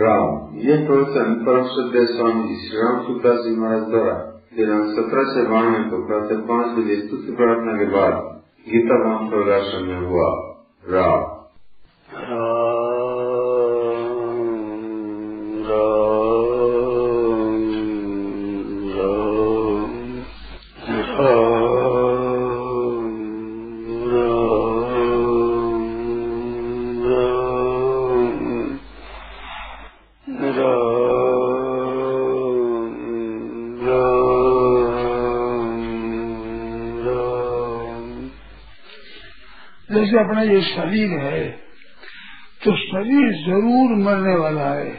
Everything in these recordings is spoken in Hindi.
राम। ये प्रवचन परम श्रद्धे स्वामी श्री राम सुखदास जी महाराज द्वारा। दिनांक सत्रह से बानवे को प्रातः पाँच बजे स्तुति प्रार्थना के बाद गीता राम प्रकाशन में हुआ। राम। अपना ये शरीर है तो शरीर ज़रूर मरने वाला है।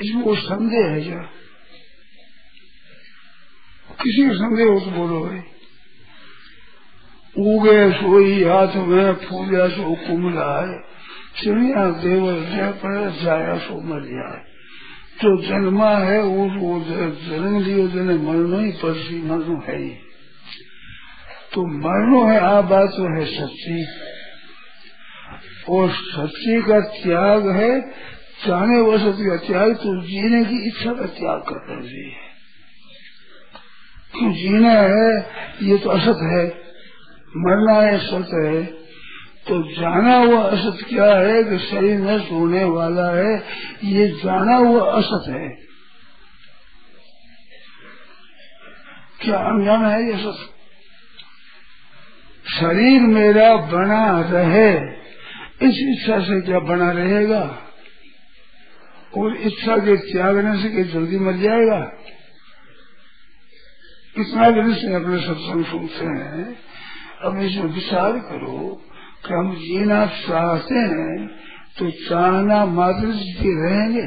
इसमें कोई संदेह है क्या? किसी को संदेह हो तो बोलो भाई। उगे सोई हाथ में, फूलिया सो कुमला है। चिड़िया देवल जय पर जाया सो मर जाए जो जन्मा है वो जन्म लियो जने मरनो ही परसी मरनो है ही। तो मरनो है आ बात तो है सच्ची। और सच्ची का त्याग है चाहने वो सत्य का त्याग तो जीने की इच्छा का त्याग करना चाहिए। क्यों जीना है, ये तो असत है, मरना है सत्य है तो जाना हुआ असत क्या है कि शरीर नष्ट होने वाला है, ये जाना हुआ असत है। क्या अनजाना है ये सत शरीर मेरा बना रहे। इस इच्छा से क्या बना रहेगा? और इच्छा के त्यागने से क्या जल्दी मर जाएगा? कितना दिन से अपने सत्संग सुनते हैं, अब इसमें विचार करो कि हम जीना चाहते हैं तो चाहना मात्र जी रहेंगे।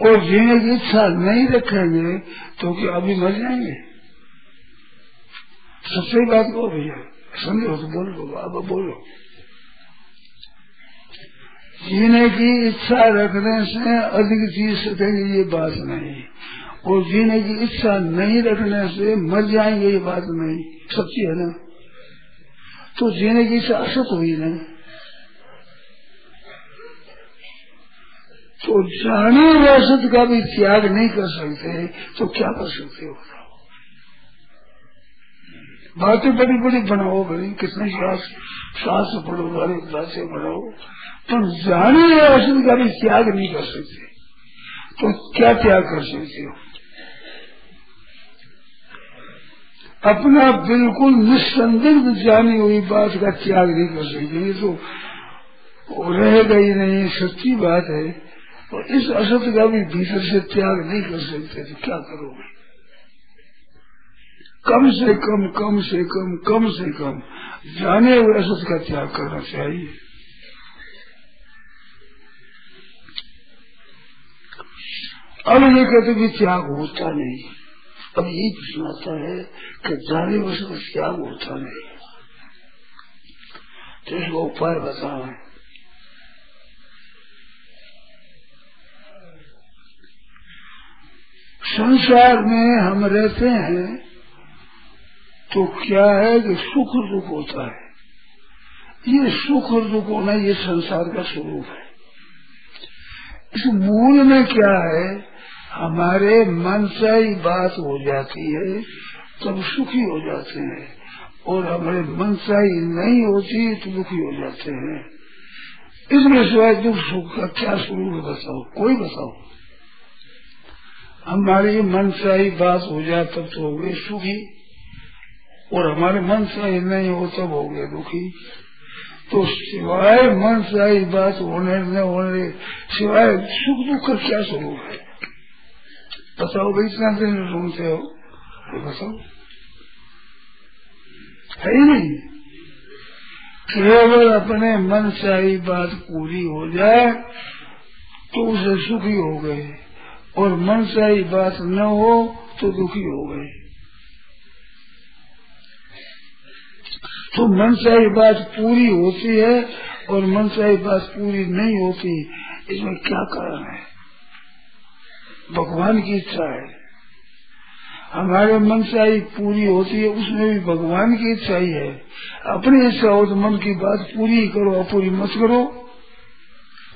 और जीने की इच्छा नहीं रखेंगे तो क्या अभी मर जाएँगे? सबसे बात को भैया समझो तो बोलो अब बोलो। जीने की इच्छा रखने से अधिक चीज़ सकेंगे ये बात नहीं। और जीने की इच्छा नहीं रखने से मर जाएँगे, ये बात नहीं। सच्ची है ना? तो जीने की इच्छा असत हुई ना? तो जाने असत का भी त्याग नहीं कर सकते तो क्या कर सकते हो? बातें बड़ी बड़ी बनाओ बड़ी कितने श्वास पढ़ो बड़े बातें बनाओ तो जाने असत का भी त्याग नहीं कर सकते। तो क्या त्याग कर सकते हो? अपना बिल्कुल निस्संदिग्ध जानी हुई बात का त्याग नहीं कर सकते। ये तो रहेगा ही नहीं, सच्ची बात है। और इस असत का भी भीतर से त्याग नहीं कर सकते तो क्या करोगे? कम से कम कम से कम कम से कम जाने हुए असत का त्याग करना चाहिए। अब ये कहते भी त्याग होता नहीं। अब यही प्रश्न आता है कि जाने वर्ष का त्याग होता नहीं। तो इसका उपाय बताओ। संसार में हम रहते हैं तो क्या है कि सुख दुख होता है? ये सुख और दुख होना ये संसार का स्वरूप है। इस मूल में क्या है? हमारे मन से ही बात हो जाती है तब सुखी हो जाते हैं। और हमारे मन से ही नहीं होती तो दुखी हो जाते हैं। इसमें सिवाय दुख सुख का क्या स्वरूप बताओ? कोई बताओ? हमारी मन से ही बात हो जाए, तब तो हो गए सुखी। और हमारे मन से ही नहीं हो तब हो गए दुखी। तो सिवाय मन से ही बात होने न होने, सिवाय सुख दुख का क्या स्वरूप है? बताओ भाई, इतना दिन सुनते हो? तो बताओ। है ही नहीं। केवल अपने मन से ही बात पूरी हो जाए तो उसे सुखी हो गए। और मन से ही बात न हो तो दुखी हो गए। तो मन से ही बात पूरी होती है और मन से ही बात पूरी नहीं होती, इसमें क्या कारण है? भगवान की इच्छा है। हमारे मन से ही पूरी होती है, उसमें भी भगवान की इच्छा ही है। अपनी इच्छा हो तो मन की बात पूरी करो, अपूरी मत करो।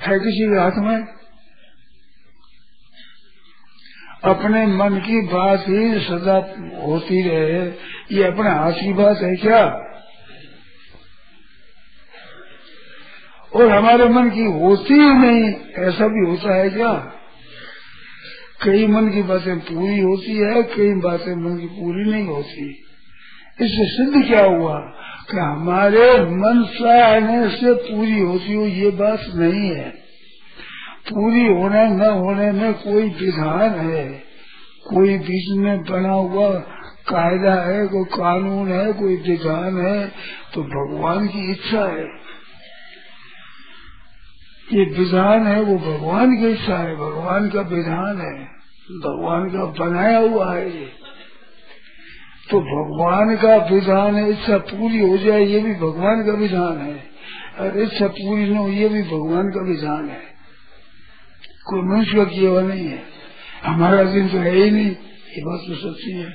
है किसी के हाथ में? अपने मन की बात ही सदा होती रहे। ये अपने हाथ की बात है क्या? और हमारे मन की होती ही नहीं, ऐसा भी होता है क्या? कई मन की बातें पूरी होती है, कई बातें मन की पूरी नहीं होती। इससे सिद्ध क्या हुआ? कि हमारे मन सहने से पूरी होती हो ये बात नहीं है। पूरी होने, न होने में कोई विधान है। कोई बीच में बना हुआ कायदा है, कोई कानून है, कोई विधान है तो भगवान की इच्छा है। ये विधान है, वो भगवान के इच्छा है, भगवान का विधान है, भगवान का बनाया हुआ है ये। तो भगवान का विधान है इच्छा पूरी हो जाए, ये भी भगवान का विधान है। और इच्छा पूरी न हो, ये भी भगवान का विधान है। कोई मनुष्य का किया हुआ नहीं है। हमारा दिन तो है ही नहीं, ये बात तो सच्ची है।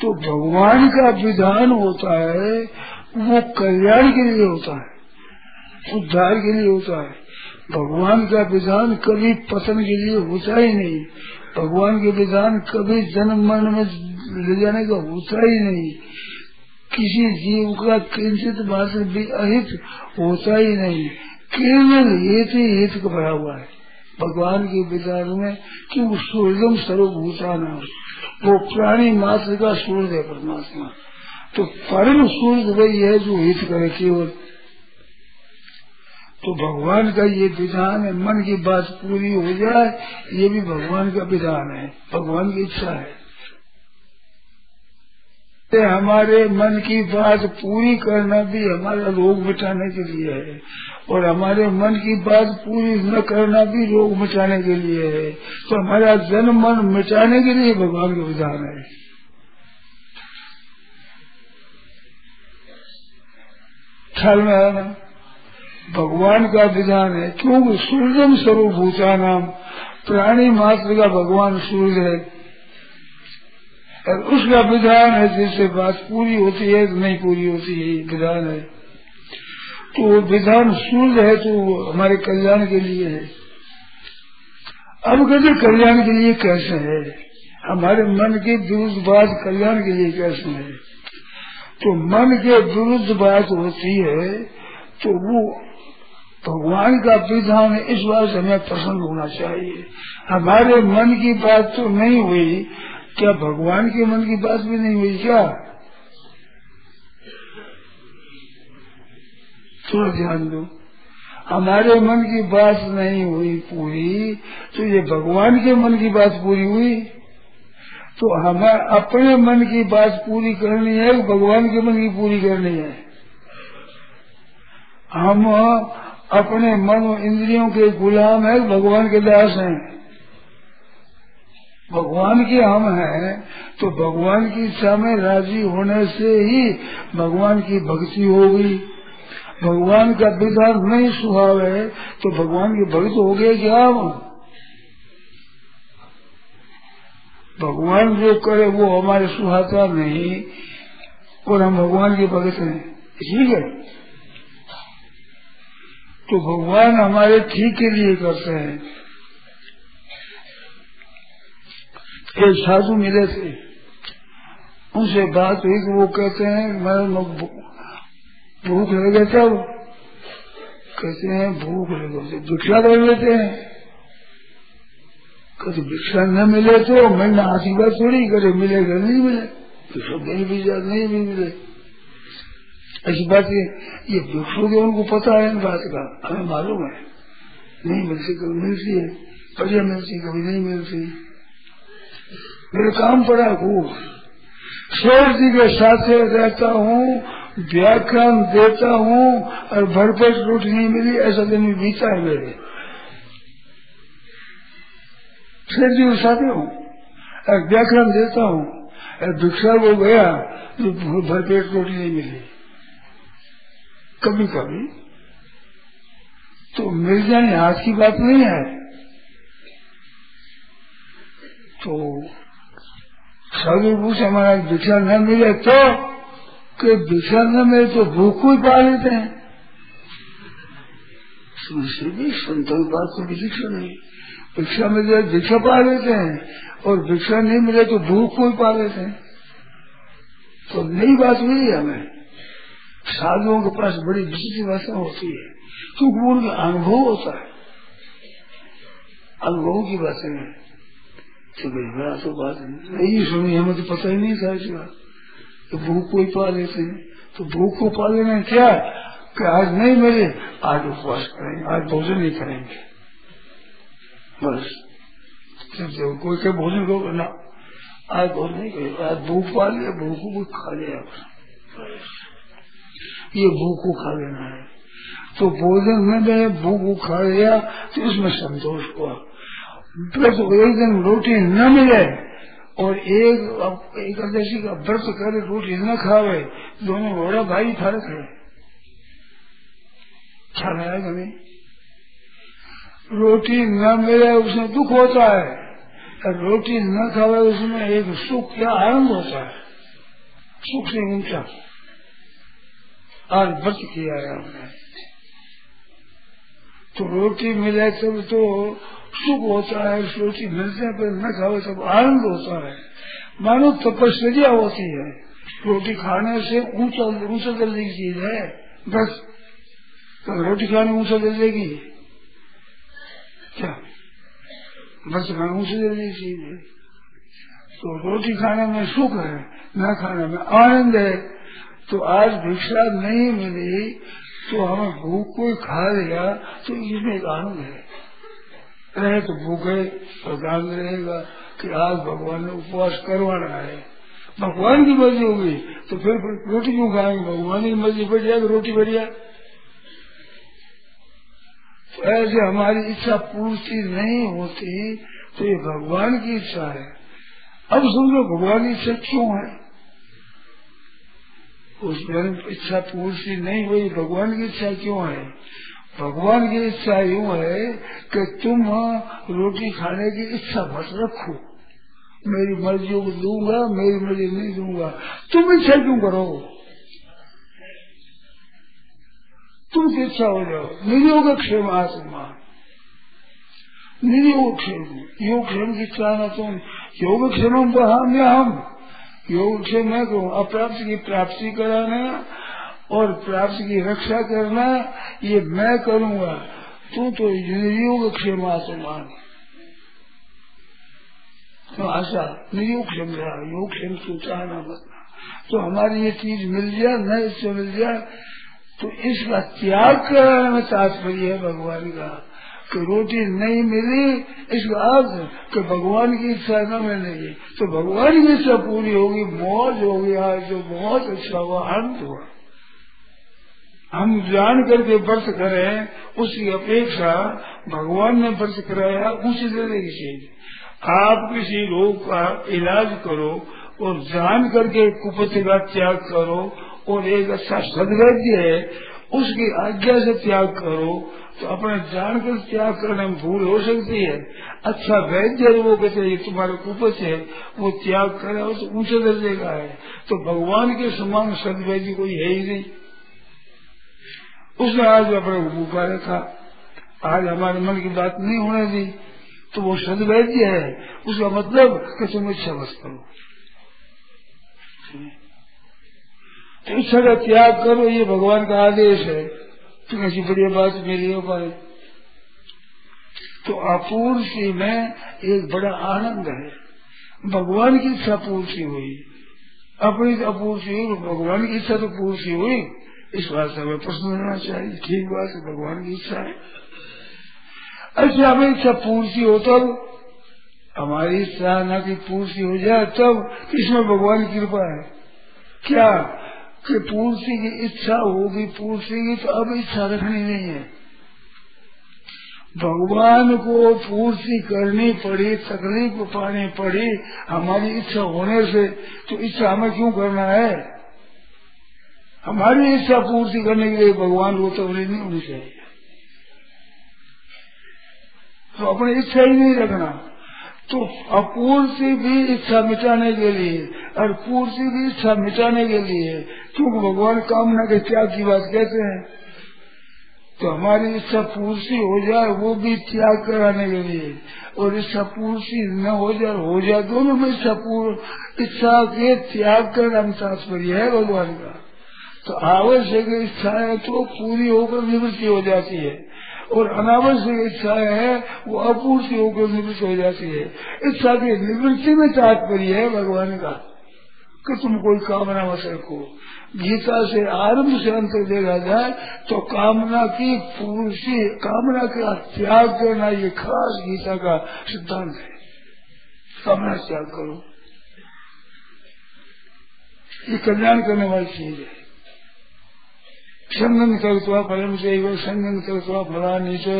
तो भगवान का विधान होता है वो कल्याण के लिए होता है, उद्धार के लिए होता है। भगवान का विधान कभी पतन के लिए होता ही नहीं। भगवान के विधान कभी जन्म मरण में ले जाने का होता ही नहीं। किसी जीव का किंचित मात्र भी अहित होता ही नहीं। केवल हित ही हित का भरा हुआ है। भगवान के विधान में कि वो सूर्यम सर्वभूता नाम वो प्राणी मात्र का सूर्य है परमात्मा। तो परम सूर्य वही है जो हित करे केवल। तो भगवान का ये विधान है, मन की बात पूरी हो जाए, ये भी भगवान का विधान है, भगवान की इच्छा है। हमारे मन की बात पूरी करना भी हमारा रोग मिटाने के लिए है, और हमारे मन की बात पूरी न करना भी रोग मिटाने के लिए है। तो हमारा जन्म मन मिटाने के लिए भगवान का विधान है। आया भगवान का विधान है, क्योंकि सूर्यम स्वरूप भूता नाम प्राणी मात्र का भगवान सूर्य है। और उसका विधान है, जिससे बात पूरी होती है नहीं पूरी होती है विधान है। तो वो विधान सूर्य है तो हमारे कल्याण के लिए है। अब कहते, कल्याण के लिए कैसे है? हमारे मन के विरुद्ध बात कल्याण के लिए कैसे है? तो मन के विरुद्ध बात होती है तो वो भगवान का विधान इस बात से हमें प्रसन्न होना चाहिए। हमारे मन की बात तो नहीं हुई, क्या भगवान के मन की बात भी नहीं हुई क्या? थोड़ा ध्यान दो। हमारे मन की बात नहीं हुई पूरी तो ये भगवान के मन की बात पूरी हुई? तो हमें अपने मन की बात पूरी करनी है, भगवान के मन की पूरी करनी है। हम अपने मन और इंद्रियों के गुलाम है, भगवान के दास हैं। भगवान के हम हैं तो भगवान की इच्छा में राज़ी होने से ही भगवान की भक्ति होगी। भगवान का विधान नहीं सुहाव है तो भगवान के भक्त हो गए क्या? हम भगवान जो करे वो हमारे सुहाता नहीं, और हम भगवान के भगत हैं। ठीक है? तो भगवान हमारे ठीक के लिए करते हैं। एक साधु मिले थे। उनसे बात हुई कि वो कहते हैं, मैं भूख लगे तब कहते हैं, भूख लगे भिक्षा कर लेते हैं। कभी भिक्षा न मिले तो मैं ना आशीर्वाद थोड़ी करे, मिलेगा, नहीं मिले। भिक्षा नहीं भी नहीं भी मिले। ऐसी बात ये ये भिक्षु के उनको पता है इन बात का। हमें मालूम है, नहीं मिलती कभी मिलती है, बढ़िया मिलती, कभी नहीं मिलती। मेरे काम पड़ा खूब शेर जी के साथ रहता हूँ, व्याख्यान देता हूँ, और भरपेट रोटी नहीं मिली, ऐसा दिन बीता है मेरे। शेर जी के हूँ। और व्याख्यान देता हूँ। भिक्षा वो गया तो भरपेट रोटी नहीं मिली। कभी कभी तो मिल जाने हाथ की बात नहीं है। तो साधु पूछ हमारा भिक्षा न मिले तो कि भिक्षा न मिले तो भूख को ही पा लेते हैं। तुमसे भी संतों बात को भिक्षा नहीं। भिक्षा मिल जाए भिक्षा पा लेते हैं। और भिक्षा नहीं मिले तो भूख को पा लेते हैं। तो नई बात हुई है हमें। साधुओं के पास बड़ी विचित्र भाषा होती है। क्योंकि उनका अनुभव होता है। अनुभव की बातें है। तो भाई, बड़ा तो बात नहीं सुनी, हमें तो पता ही नहीं था इस बात। तो भूख को ही पा लेते हैं। तो भूख को पा लेना क्या? कि आज नहीं मिले, आज उपवास करेंगे, आज भोजन नहीं करेंगे। बस। कोई के भोजन को ना। आज भोजन नहीं करेंगे आज भूख पा लिया, भूख को खा लिया। ये भूख को खा लेना है। तो भोजन में मैंने भूख को खा लिया तो उसमें संतोष हुआ। प्लस एक दिन रोटी न मिले, और एक एकादशी का व्रत करे, रोटी न खावे, दोनों बड़ा भाई फ़र्क है। ख्याल आया कि नहीं रोटी न मिले उसमें दुख होता है। और रोटी न खावे उसमें एक सुख या आनंद होता है। सुख से ऊँचा आज व्रत किया है हमने। तो रोटी मिले तब तो सुख होता है। रोटी मिलने पर न खाओ तब आनंद होता है। मानो तपस्या होती है। रोटी खाने से ऊँचा ऊँचा दर्जे की चीज़ है। बस। तो रोटी खाने ऊँचा दर्जे की। क्या? बस की चीज़ है तो रोटी खाने में सुख है, न खाने में आनंद है। तो आज भिक्षा नहीं मिली तो हमें भूख को खा लिया तो इसमें एक आनंद है। रहे तो भूखे प्रधान रहेगा कि आज भगवान ने उपवास करवाना है। भगवान की मर्ज़ी होगी तो फिर रोटी क्यों खाएँगे? भगवान की मर्ज़ी बढ़ जाएगी रोटी बढ़ जाए तो ऐसे हमारी इच्छा पूर्ति नहीं होती तो ये भगवान की इच्छा है। अब समझो भगवान की इच्छा क्यों है? उस उसमें इच्छा पूर्ति नहीं हुई, भगवान की इच्छा क्यों है? भगवान की इच्छा यूँ है कि तुम रोटी खाने की इच्छा मत रखो। मेरी मर्ज़ी को दूँगा, मेरी मर्ज़ी नहीं दूँगा। तुम इच्छा क्यों करो? तुम की इच्छा हो जाओ। नियोग क्षेम आत्मा नियोग क्षेम। योग क्षेम की चाहना तुम। योग क्षेम बहाम्य हम योग क्षेम मैं कहूँ अप्राप्त की प्राप्ति कराना और प्राप्त की रक्षा करना, ये मैं करूँगा। तू तो निर्योग क्षेम आसमान। तो आशा निर्योग क्षेम रहा। योग क्षेम तू चाहना बतना तो हमारी ये चीज़ मिल जाए न इससे मिल जाए तो इसका त्याग कराने में तात्पर्य है, भगवान का कि रोटी नहीं मिली इसका अर्थ कि भगवान की इच्छा न मिलेगी तो भगवान की इच्छा पूरी होगी, मौज होगी, आज जो बहुत अच्छा हुआ, अंत हुआ। हम जान करके व्रत करें उसकी अपेक्षा भगवान ने व्रत कराया, उसी देने की चीज़। आप किसी रोग का इलाज करो और जान करके कुपति का त्याग करो और एक अच्छा सदवैद्य है, उसकी आज्ञा से त्याग करो तो अपने जानकर त्याग करने में भूल हो सकती है। अच्छा वैद्य वो कहते हैं तुम्हारे कुपच है, वो त्याग करे तो ऊँचे दर्जे का है। तो भगवान के समान सदवैद्य कोई है ही नहीं। उसने आज अपने भूखा रखा। आज हमारे मन की बात नहीं होने दी। तो वो सदवैद्य है। उसका मतलब कि तुम इच्छा बस करो। तो इच्छा का त्याग करो, ये भगवान का आदेश है। तो ऐसी बढ़िया बात मेरी हो पाए। तो अपूर्ति में एक बड़ा आनंद है। भगवान की इच्छा पूर्ति हुई। अपनी अपूर्ति हुई, भगवान की इच्छा तो पूर्ति हुई। इस बात से हमें प्रश्न होना चाहिए, ठीक बात है, भगवान की इच्छा है। अच्छा हमें इच्छा पूर्ति हो तब, हमारी इच्छा न की पूर्ति हो जाए तब, इसमें भगवान की कृपा है। क्या? कि पूर्ति की इच्छा होगी पूर्ति की तो अब इच्छा रखनी नहीं है। भगवान को पूर्ति करनी पड़ी, तकलीफ़ पानी पड़ी, हमारी इच्छा होने से तो इच्छा हमें क्यों करना है? हमारी इच्छा पूर्ति करने के लिए भगवान को तकलीफ़ नहीं होनी चाहिए। तो अपनी इच्छा ही नहीं रखना। तो अपूर्ति भी इच्छा मिटाने के लिए, और पूर्ति भी इच्छा मिटाने के लिए क्योंकि भगवान कामना के त्याग की बात कहते हैं। तो हमारी इच्छा पूर्ति हो जाए, वो भी त्याग कराने के लिए। और इच्छा पूर्ति न हो जाए हो जाए दोनों में इच्छा पूर्ण इच्छा के त्याग करना तात्पर्य है भगवान का। तो आवश्यक इच्छा है तो पूरी होकर निवृत्ति हो जाती है। और अनावश्यक इच्छाएँ हैं, वो अपूर्ति होकर निवृत्त हो जाती है। इच्छा की निवृत्ति में तात्पर्य है भगवान का कि तुम कोई कामना मत रखो। गीता से आरंभ से अंत देखा जाए तो कामना की पूर्ति, कामना का त्याग करना ये खास गीता का सिद्धांत है। कामना त्याग करो। ये कल्याण करने वाली चीज़ है। संगन करता फलम से संगन करता फला नीचे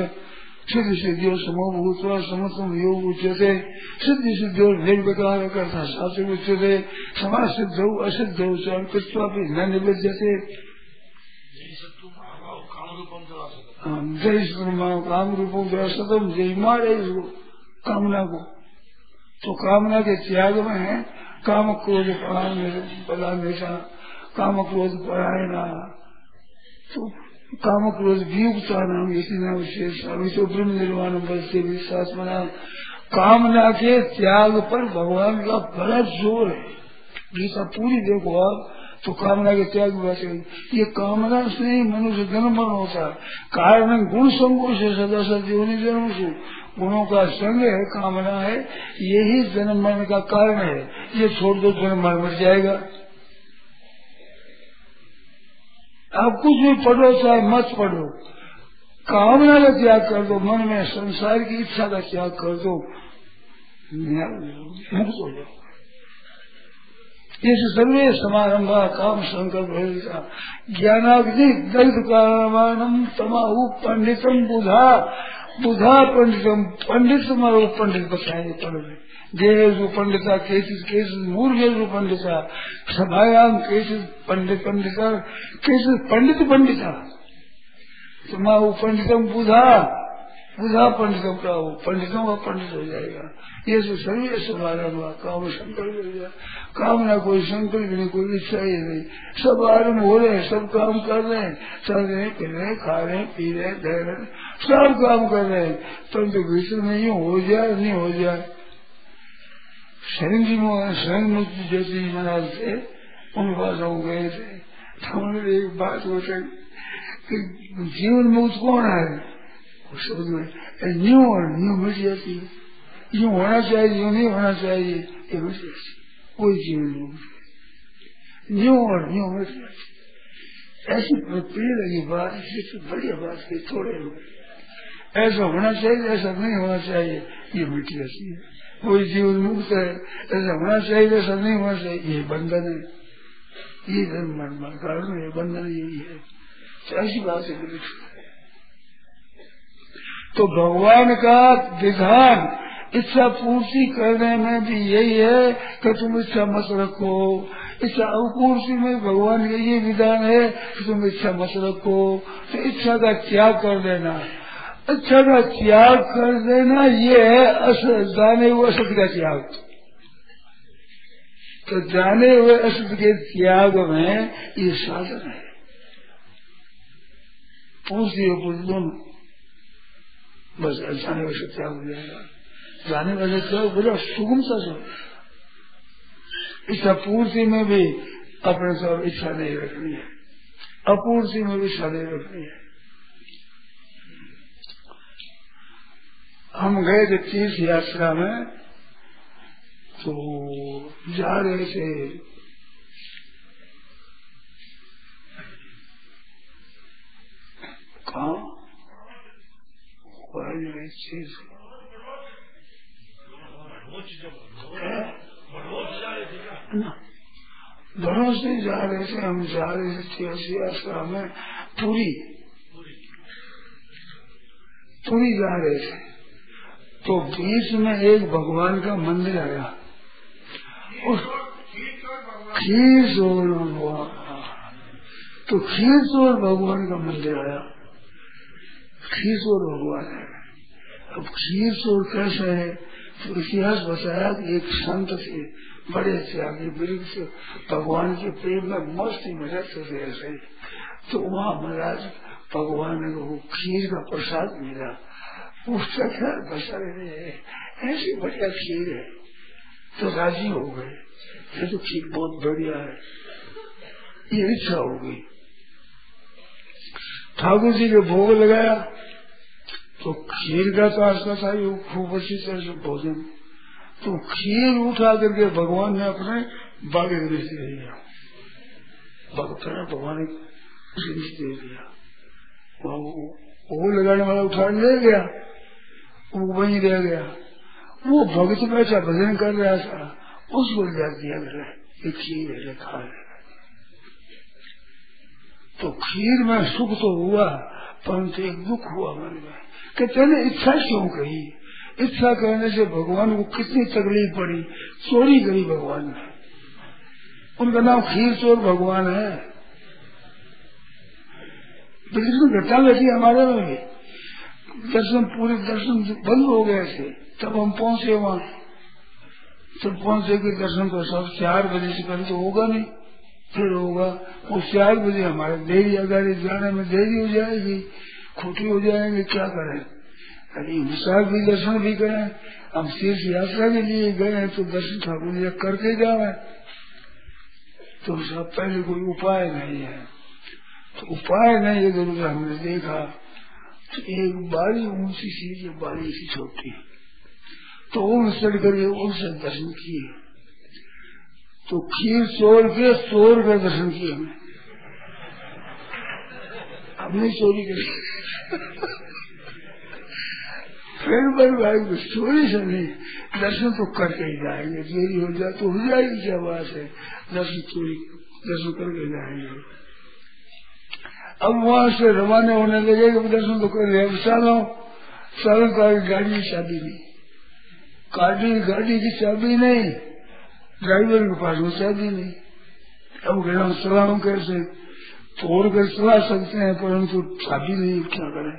सिद्ध सिद्धियों समूह भूतवा समत्म योग उच्चते सिद्धि सिद्धियों निर्विकार करता शास्त्र उच्चते समाज सिद्ध हो असिद्ध कृत्वा भी न निवेद्यते जय काम रूपों सतम जय मारे कामना को तो कामना के त्याग में है काम क्रोध परायण काम क्रोध परायणा। तो काम क्रोध वियुक्ता नाम इसी नाम विशेष अभी तो ब्रह्म निर्माण बल से विश्वास बना कामना के त्याग पर भगवान का बड़ा ज़ोर है। गीता पूरी देखो आप तो कामना के त्याग बात ये कामना से ही मनुष्य जन्म होता है। कारण गुण संगो से सदा सदी जन्म से। गुणों का संग है, कामना है, यही जन्म मरण का कारण है। ये छोड़ दो, जन्म मरण मर जाएगा। आप कुछ भी पढ़ो, चाहे मत पढ़ो कामना का त्याग कर दो, मन में संसार की इच्छा का त्याग कर दो। मुक्त हो जाओ इस सर्वे समारंभ काम संकल्प ज्ञानाग्नि दग्ध कारणम तमाहु पंडितम बुधा। बुधा पंडितम पंडित पंडित बताए पढ़। देहेषु पंडिता केचित् केचित् मूर्खेषु पंडिता सभायाम केचित् पंडित पंडिता, केचित् पंडित पंडिता। तुम्हारा पंडितम बुधा बुधा पंडितों का वो पंडितों का पंडित हो जाएगा। ये सभी समाधान हुआ, काम संकल्प हो गया। काम ना कोई संकल्प नहीं, कोई इच्छा ही नहीं। सब आरंभ हो रहे हैं, सब काम कर रहे हैं। चल रहे पी रहे खा रहे पी रहे दे रहे सब काम कर रहे हैं। परंतु भीतर में यूँ हो जाए, नहीं हो जाए। शरण जी मोहन शरण मुक्ति जैसे महाराज थे उनके पास हो गए थे। तो उन्होंने एक बात बोले, कि जीवन मुक्त कौन है? न्यू और न्यू मिट जाती है। यूँ होना चाहिए, यूँ नहीं होना चाहिए, ये मिट जाती कोई जीवन मुक्त न्यू और न्यू मिट जाती ऐसी प्रिय लगी बात इससे बढ़िया बात की थोड़े ऐसा होना चाहिए, ऐसा नहीं होना चाहिए, ये मिट जाती है। कोई जीवन मुक्त है, ऐसा होना चाहिए ऐसा नहीं होना चाहिए, ये बंधन है। ये धर्म कारण है बंधन यही है। ऐसी बात है तो भगवान का विधान इच्छा पूर्ति करने में भी यही है कि तुम इच्छा मत रखो। इच्छा अपूर्ति में भगवान का ये विधान है कि तुम इच्छा मत रखो। तो इच्छा का त्याग कर देना। अच्छा का त्याग कर देना, ये है असत जाने हुए असत का त्याग। तो जाने हुए असत के त्याग में ये साधन है। पूछती हो पूछ दोनों बस, जाने वाले त्याग हो जाएगा। जाने वाले त्याग बोला सुगमता से इच्छा पूर्ति में भी अपने सब इच्छा नहीं रखनी है। अपूर्ति में भी इच्छा नहीं रखनी है। हम गए थे तीर्थ यात्रा में तो जा रहे थे। कहा? दोनों जा रहे थे, हम जा रहे थे तीर्थ यात्रा में। पूरी। पूरी जा रहे थे। तो बीच में एक भगवान का मंदिर आया खीर सोर भगवान तो खीर भगवान का मंदिर आया खीर सोर भगवान है। अब खीर सोर कैसे है? तो इतिहास बताया कि एक संत थे, बड़े त्यागी वृक्ष भगवान के प्रेम में मस्ती में रहते थे। ऐसे तो वहाँ महाराज भगवान ने खीर का प्रसाद मिला। उसका क्या बसा रहे ऐसी बढ़िया खीर है। तो राज़ी हो गए। ये तो खीर बहुत बढ़िया है। ये इच्छा हो गई। ठाकुर जी ने भोग लगाया। तो खीर का तो आस्था था, ये खूब अच्छी तरह से भोजन। तो खीर उठा करके भगवान ने अपने बागे दे दिया। भगत भगवान ने दे दिया। वो लगाने वाला उठा ले गया। वो वहीं रह गया। वो भगत बैठा भजन कर रहा था उसको ले दिया मेरा ये खीर है, खा रहे तो खीर में सुख तो हुआ, परंतु एक दुख हुआ मन में कि तेने इच्छा क्यों कही? इच्छा करने से भगवान को कितनी तकलीफ़ पड़ी? चोरी करी भगवान ने। उनका नाम खीर चोर भगवान है। बिल्कुल घटना बैठी हमारे में भी। दर्शन, पूरे दर्शन बंद हो गए थे तब हम पहुँचे वहाँ। तब पहुँचे के दर्शन तो सब चार बजे से पहले तो होगा नहीं। फिर होगा वो चार बजे हमारे देरी अगर जाने में देरी हो जाएगी, खोटी हो जाएँगे, क्या करें? अरे विशाल भी दर्शन भी करें, हम शीर्ष यात्रा के लिए गए हैं तो दर्शन ठाकुर जी करके जाए। तो सब पहले कोई उपाय नहीं है। तो उपाय नहीं है ज़रूर हमने देखा एक बारी ऊँची सी ये बारी सी छोटी। तो उन कर उनसे दर्शन किए। तो खीर चोर के चोर का दर्शन किए हमने। हमने चोरी करी। फिर बड़े भाई को चोरी से नहीं, दर्शन तो करके ही जाएँगे। देरी हो जाए तो हो जाएगी क्या बात है? दर्शन चोरी, दर्शन करके जाएँगे। अब वहाँ से रवाना होने लगे दर्शन तो रहे सालों सालों का गाड़ी की चाबी नहीं गाड़ी गाड़ी की चाबी नहीं। ड्राइवर के पास वो चाबी नहीं। अब गया सलाम कैसे तोड़ कर चला सकते हैं परंतु चाबी नहीं क्या करें?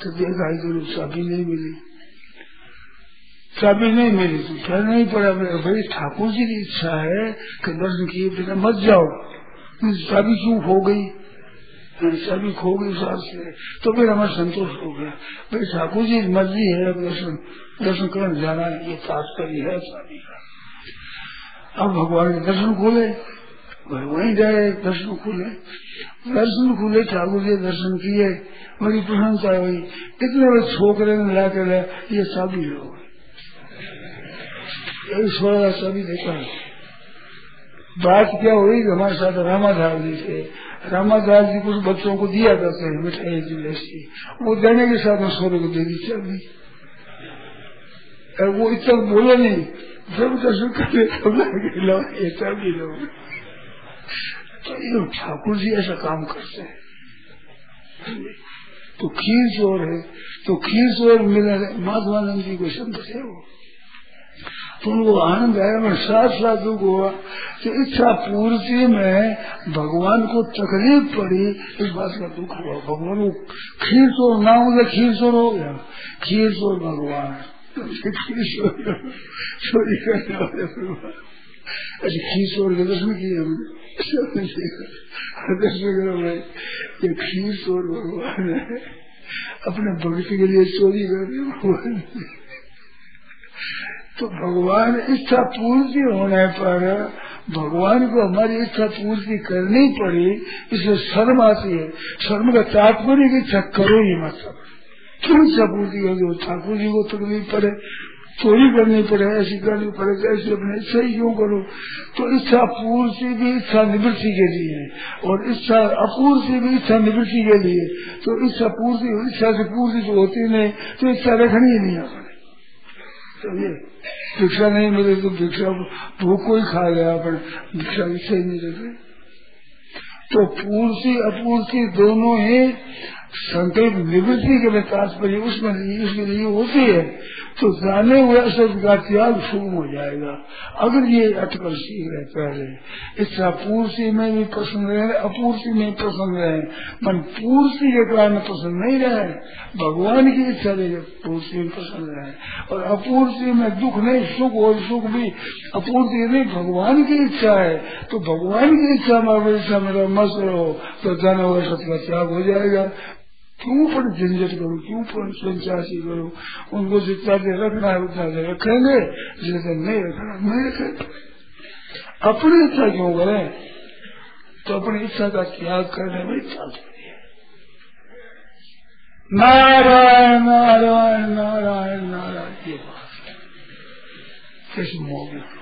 तो देखा ज़रूर चाबी नहीं मिली। चाबी नहीं मिली तो क्या नहीं पड़ा? मेरे भाई ठाकुर जी की इच्छा है कि दर्शन किए बिना मत जाओ। चाबी क्यों हो गई। चाबी खो गई साल से। तो फिर हमारा संतोष हो गया। भाई ठाकुर जी, मर्ज़ी है, दर्शन दर्शन करने जाना ये तात्पर्य है चाबी का। अब भगवान के दर्शन खोले। वहीं गए, दर्शन खुले। दर्शन खुले, ठाकुर जी दर्शन किए। बड़ी प्रशंसा हुई। कितने बड़े छोकरे ने ला कर ये सभी लोग सभी देखा। बात क्या हुई? हमारे साथ रामाधार जी थे। रामाधार जी कुछ बच्चों को दिया करते हैं मिठाई जैसी वो देने के साथ में सोने को दे दी चाबी वो इतना बोले नहीं जब दर्शन तो ये ठाकुर जी ऐसा काम करते हैं। तो खीर चोर है तो खीर चोर मिले माधवानंद जी को संत थे वो। तो उनको आनंद आया मैं साथ दुख हुआ कि इच्छा पूर्ति में भगवान को तकलीफ़ पड़ी, इस बात का दुख हुआ। भगवान को खीर चोर, नाम मतलब खीर चोर हो गया। खीर चोर भगवान चोरी वाले भगवान अच्छा खीर चोर के दर्शन किए हमने। ये खीर चोर भगवान है। अपने भक्त के लिए चोरी कर रहे भगवान तो भगवान इच्छा पूर्ति होने पर भगवान को हमारी इच्छा पूर्ति करनी पड़ी, इसलिए शर्म आती है। शर्म का तात्पर्य की इच्छा करो ही मतलब क्यों इच्छा पूर्ति होगी? ठाकुर जी को तकलीफ़ पड़े चोरी करनी पड़े, ऐसी करनी पड़े ऐसी अपने इच्छा ही क्यों करो? तो इच्छा पूर्ति भी इच्छा निवृत्ति के लिए और इच्छा अपूर्ति भी इच्छा निवृत्ति के लिए तो इच्छा पूर्ति, इच्छा से पूर्ति जो होती नहीं तो इच्छा रखनी ही नहीं अपने ये भिक्षा नहीं मिले तो भिक्षा, भूख कोई खा गया पर भिक्षा भी सही नहीं रहे तो पूर्ति अपूर्ति दोनों ही संकल्प निवृत्ति के लिए तात्पर्य उसमें नहीं होती है तो जाने हुए असत का त्याग शुभ हो जाएगा। अगर ये अटकल सीख रहे पहले इच्छा पूर्ति में भी पसंद रहे, अपूर्ति में पसंद रहे। मन पूर्ति के कारण पसंद नहीं रहे, भगवान की इच्छा रहे पूर्ति में पसंद रहे। और अपूर्ति में दुख नहीं, सुख और सुख भी। अपूर्ति नहीं भगवान की इच्छा है तो भगवान की इच्छा में मेरा मस्त रहो तो जाने हुए सत का त्याग हो जाएगा। क्यों पर झंझट करो? क्यों पर संचासी करो? उनको जितना देर रखना है उतना देर रखेंगे। जितना नहीं रखना, नहीं रखेंगे। अपनी इच्छा क्यों करें? तो अपनी इच्छा का त्याग करने में तात्पर्य नारायण नारायण नारायण नारायण, ये बात। कैसे मोह